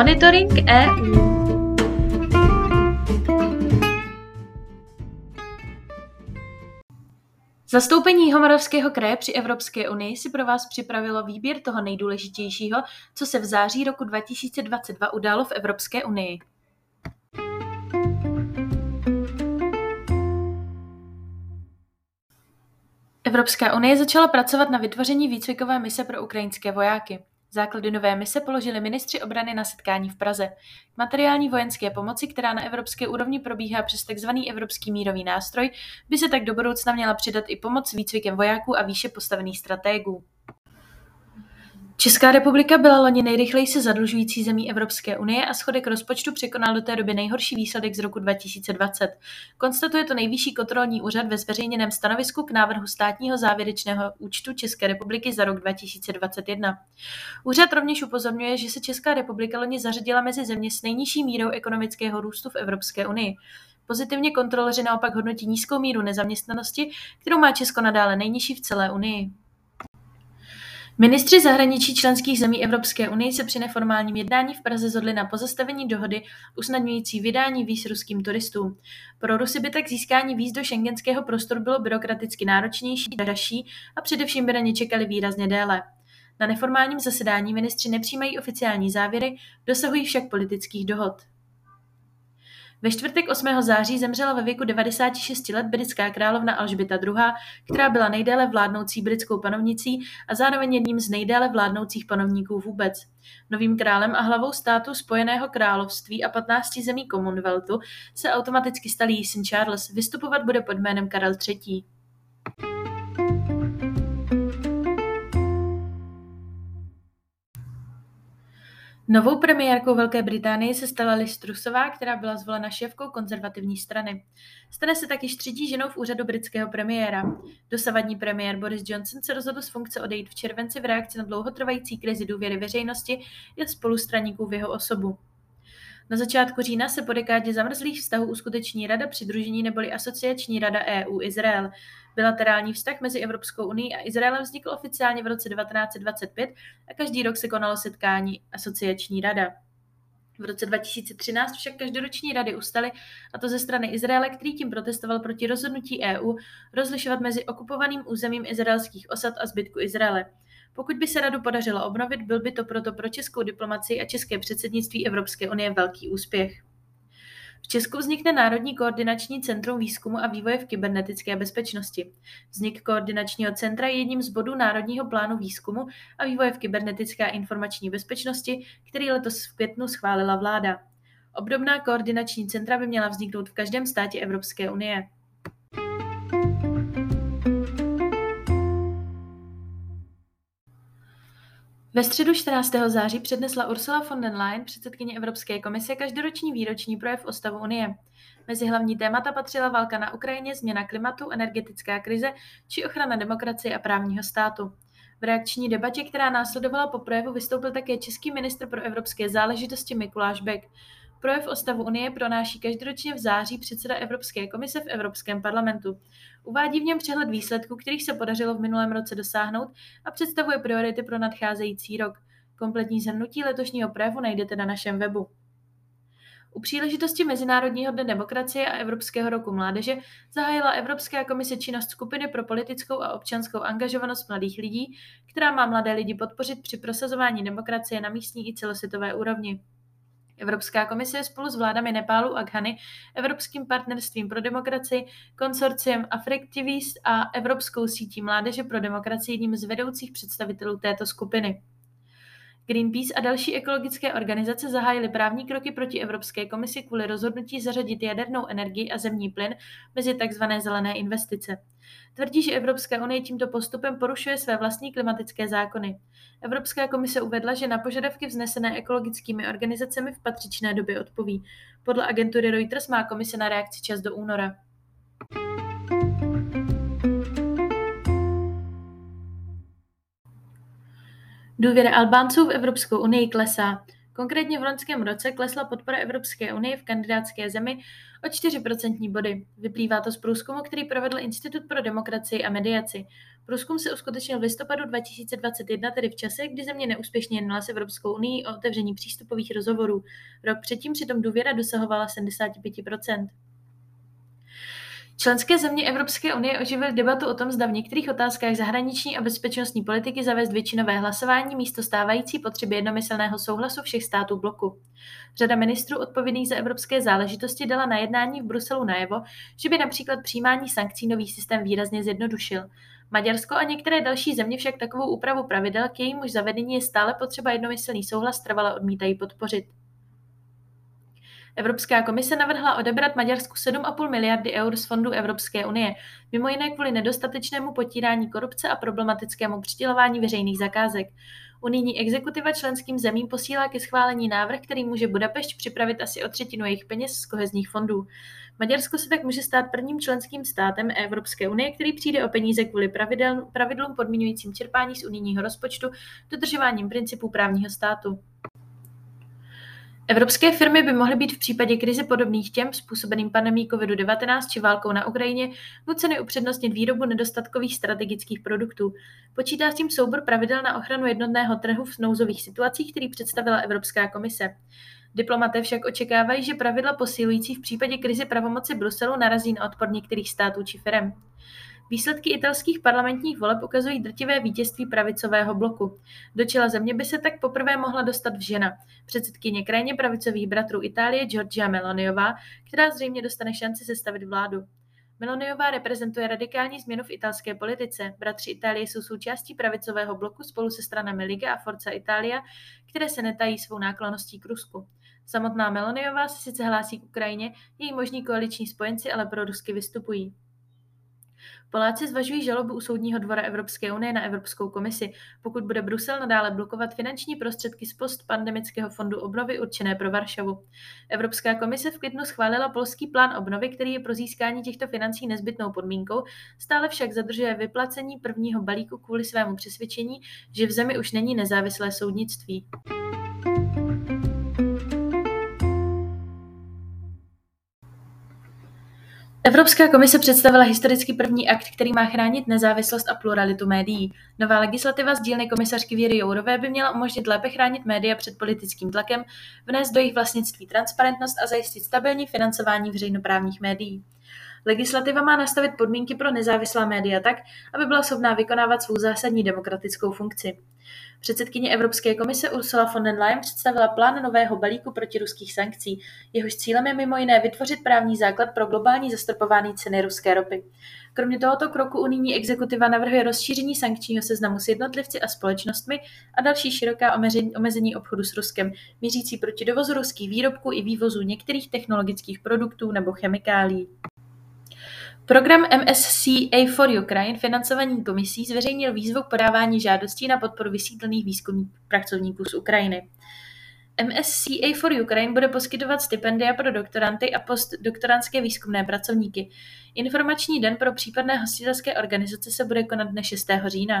Monitoring EU Zastoupení Jihomoravského kraje při Evropské unii si pro vás připravilo výběr toho nejdůležitějšího, co se v září roku 2022 událo v Evropské unii. Evropská unie začala pracovat na vytvoření výcvikové mise pro ukrajinské vojáky. Základy nové mise položili ministři obrany na setkání v Praze. K materiální vojenské pomoci, která na evropské úrovni probíhá přes tzv. Evropský mírový nástroj, by se tak do budoucna měla přidat i pomoc výcvikem vojáků a výše postavených stratégů. Česká republika byla loni nejrychleji se zadlužující zemí Evropské unie a schodek rozpočtu překonal do té doby nejhorší výsledek z roku 2020. Konstatuje to nejvyšší kontrolní úřad ve zveřejněném stanovisku k návrhu státního závěrečného účtu České republiky za rok 2021. Úřad rovněž upozorňuje, že se Česká republika loni zařadila mezi země s nejnižší mírou ekonomického růstu v Evropské unii. Pozitivně kontroloři naopak hodnotí nízkou míru nezaměstnanosti, kterou má Česko nadále nejnižší v celé Unii. Ministři zahraničí členských zemí Evropské unie se při neformálním jednání v Praze zhodli na pozastavení dohody usnadňující vydání víz ruským turistům. Pro Rusy by tak získání víz do šengenského prostoru bylo byrokraticky náročnější, dražší a především by na ně čekali výrazně déle. Na neformálním zasedání ministři nepřijímají oficiální závěry, dosahují však politických dohod. Ve čtvrtek 8. září zemřela ve věku 96 let britská královna Alžběta II., která byla nejdéle vládnoucí britskou panovnicí a zároveň jedním z nejdéle vládnoucích panovníků vůbec. Novým králem a hlavou státu Spojeného království a 15 zemí Commonwealthu se automaticky stal jí syn Charles. Vystupovat bude pod jménem Karel III. Novou premiérkou Velké Británie se stala Liz Trussová, která byla zvolena šéfkou konzervativní strany. Stane se taky třetí ženou v úřadu britského premiéra. Dosavadní premiér Boris Johnson se rozhodl z funkce odejít v červenci v reakci na dlouhotrvající krizi důvěry veřejnosti i spolustraníků v jeho osobu. Na začátku října se po dekádě zamrzlých vztahů uskuteční Rada přidružení neboli Asociační rada EU Izrael. Bilaterální vztah mezi Evropskou unii a Izraelem vznikl oficiálně v roce 1925 a každý rok se konalo setkání Asociační rada. V roce 2013 však každoroční rady ustaly, a to ze strany Izraele, který tím protestoval proti rozhodnutí EU rozlišovat mezi okupovaným územím izraelských osad a zbytku Izraele. Pokud by se radu podařilo obnovit, byl by to proto pro českou diplomaci a české předsednictví Evropské unie velký úspěch. V Česku vznikne Národní koordinační centrum výzkumu a vývoje v kybernetické bezpečnosti. Vznik koordinačního centra je jedním z bodů Národního plánu výzkumu a vývoje v kybernetické a informační bezpečnosti, který letos v květnu schválila vláda. Obdobná koordinační centra by měla vzniknout v každém státě Evropské unie. Ve středu 14. září přednesla Ursula von der Leyen, předsedkyně Evropské komise, každoroční výroční projev o stavu Unie. Mezi hlavní témata patřila válka na Ukrajině, změna klimatu, energetická krize či ochrana demokracie a právního státu. V reakční debatě, která následovala po projevu, vystoupil také český ministr pro evropské záležitosti Mikuláš Bek. Projev o stavu Unie pronáší každoročně v září předseda Evropské komise v Evropském parlamentu. Uvádí v něm přehled výsledků, kterých se podařilo v minulém roce dosáhnout a představuje priority pro nadcházející rok. Kompletní zhrnutí letošního projevu najdete na našem webu. U příležitosti Mezinárodního dne demokracie a Evropského roku mládeže zahájila Evropská komise činnost skupiny pro politickou a občanskou angažovanost mladých lidí, která má mladé lidi podpořit při prosazování demokracie na místní i celosvětové úrovni. Evropská komise spolu s vládami Nepálu a Ghany, Evropským partnerstvím pro demokracii, konsorciem Afriktivist a Evropskou sítí mládeže pro demokracii jedním z vedoucích představitelů této skupiny. Greenpeace a další ekologické organizace zahájily právní kroky proti Evropské komisi kvůli rozhodnutí zařadit jadernou energii a zemní plyn mezi tzv. zelené investice. Tvrdí, že Evropská unie tímto postupem porušuje své vlastní klimatické zákony. Evropská komise uvedla, že na požadavky vznesené ekologickými organizacemi v patřičné době odpoví. Podle agentury Reuters má komise na reakci čas do února. Důvěra Albánců v Evropskou unii klesá. Konkrétně v loňském roce klesla podpora Evropské unie v kandidátské zemi o 4% body. Vyplývá to z průzkumu, který provedl Institut pro demokracii a mediaci. Průzkum se uskutečnil v listopadu 2021, tedy v čase, kdy země neúspěšně jednala s Evropskou unii o otevření přístupových rozhovorů. Rok předtím přitom důvěra dosahovala 75%. Členské země Evropské unie oživily debatu o tom, zda v některých otázkách zahraniční a bezpečnostní politiky zavést většinové hlasování místo stávající potřeby jednomyslného souhlasu všech států bloku. Řada ministrů odpovědných za evropské záležitosti dala na jednání v Bruselu najevo, že by například přijímání sankcí nový systém výrazně zjednodušil. Maďarsko a některé další země však takovou úpravu pravidel, k jejímuž zavedení je stále potřeba jednomyslný souhlas, trvale odmítají podpořit. Evropská komise navrhla odebrat Maďarsku 7,5 miliardy eur z fondů Evropské unie, mimo jiné kvůli nedostatečnému potírání korupce a problematickému přidělování veřejných zakázek. Unijní exekutiva členským zemím posílá ke schválení návrh, který může Budapešť připravit asi o třetinu jejich peněz z kohezních fondů. Maďarsko se tak může stát prvním členským státem Evropské unie, který přijde o peníze kvůli pravidlům podmiňujícím čerpání z unijního rozpočtu dodržováním principů právního státu. Evropské firmy by mohly být v případě krize podobných těm způsobeným pandemí COVID-19 či válkou na Ukrajině nuceny upřednostnit výrobu nedostatkových strategických produktů. Počítá s tím soubor pravidel na ochranu jednotného trhu v nouzových situacích, který představila Evropská komise. Diplomaté však očekávají, že pravidla posilující v případě krize pravomoci Bruselu narazí na odpor některých států či firm. Výsledky italských parlamentních voleb ukazují drtivé vítězství pravicového bloku. Do čela země by se tak poprvé mohla dostat v žena, předsedkyně krajně pravicových bratrů Itálie Giorgia Meloniová, která zřejmě dostane šanci sestavit vládu. Meloniová reprezentuje radikální změnu v italské politice. Bratři Itálie jsou součástí pravicového bloku spolu se stranami Liga a Forza Italia, které se netají svou náklonností k Rusku. Samotná Meloniová se sice hlásí k Ukrajině, její možní koaliční spojenci ale pro Rusky vystupují. Poláci zvažují žalobu u Soudního dvora Evropské unie na Evropskou komisi, pokud bude Brusel nadále blokovat finanční prostředky z postpandemického fondu obnovy určené pro Varšavu. Evropská komise v květnu schválila polský plán obnovy, který je pro získání těchto financí nezbytnou podmínkou, stále však zadržuje vyplacení prvního balíku kvůli svému přesvědčení, že v zemi už není nezávislé soudnictví. Evropská komise představila historicky první akt, který má chránit nezávislost a pluralitu médií. Nová legislativa z dílny komisařky Věry Jourové by měla umožnit lépe chránit média před politickým tlakem, vnést do jejich vlastnictví transparentnost a zajistit stabilní financování veřejnoprávních médií. Legislativa má nastavit podmínky pro nezávislá média tak, aby byla schopná vykonávat svou zásadní demokratickou funkci. Předsedkyně Evropské komise Ursula von der Leyen představila plán nového balíku protiruských sankcí. Jehož cílem je mimo jiné vytvořit právní základ pro globální zastropování ceny ruské ropy. Kromě tohoto kroku unijní exekutiva navrhuje rozšíření sankčního seznamu s jednotlivci a společnostmi a další široká omezení, obchodu s Ruskem, mířící proti dovozu ruských výrobků i vývozu některých technologických produktů nebo chemikálií. Program MSCA for Ukraine financovaný komisí zveřejnil výzvu k podávání žádostí na podporu vysídlených výzkumných pracovníků z Ukrajiny. MSCA for Ukraine bude poskytovat stipendia pro doktoranty a postdoktorantské výzkumné pracovníky. Informační den pro případné hostitelské organizace se bude konat dne 6. října.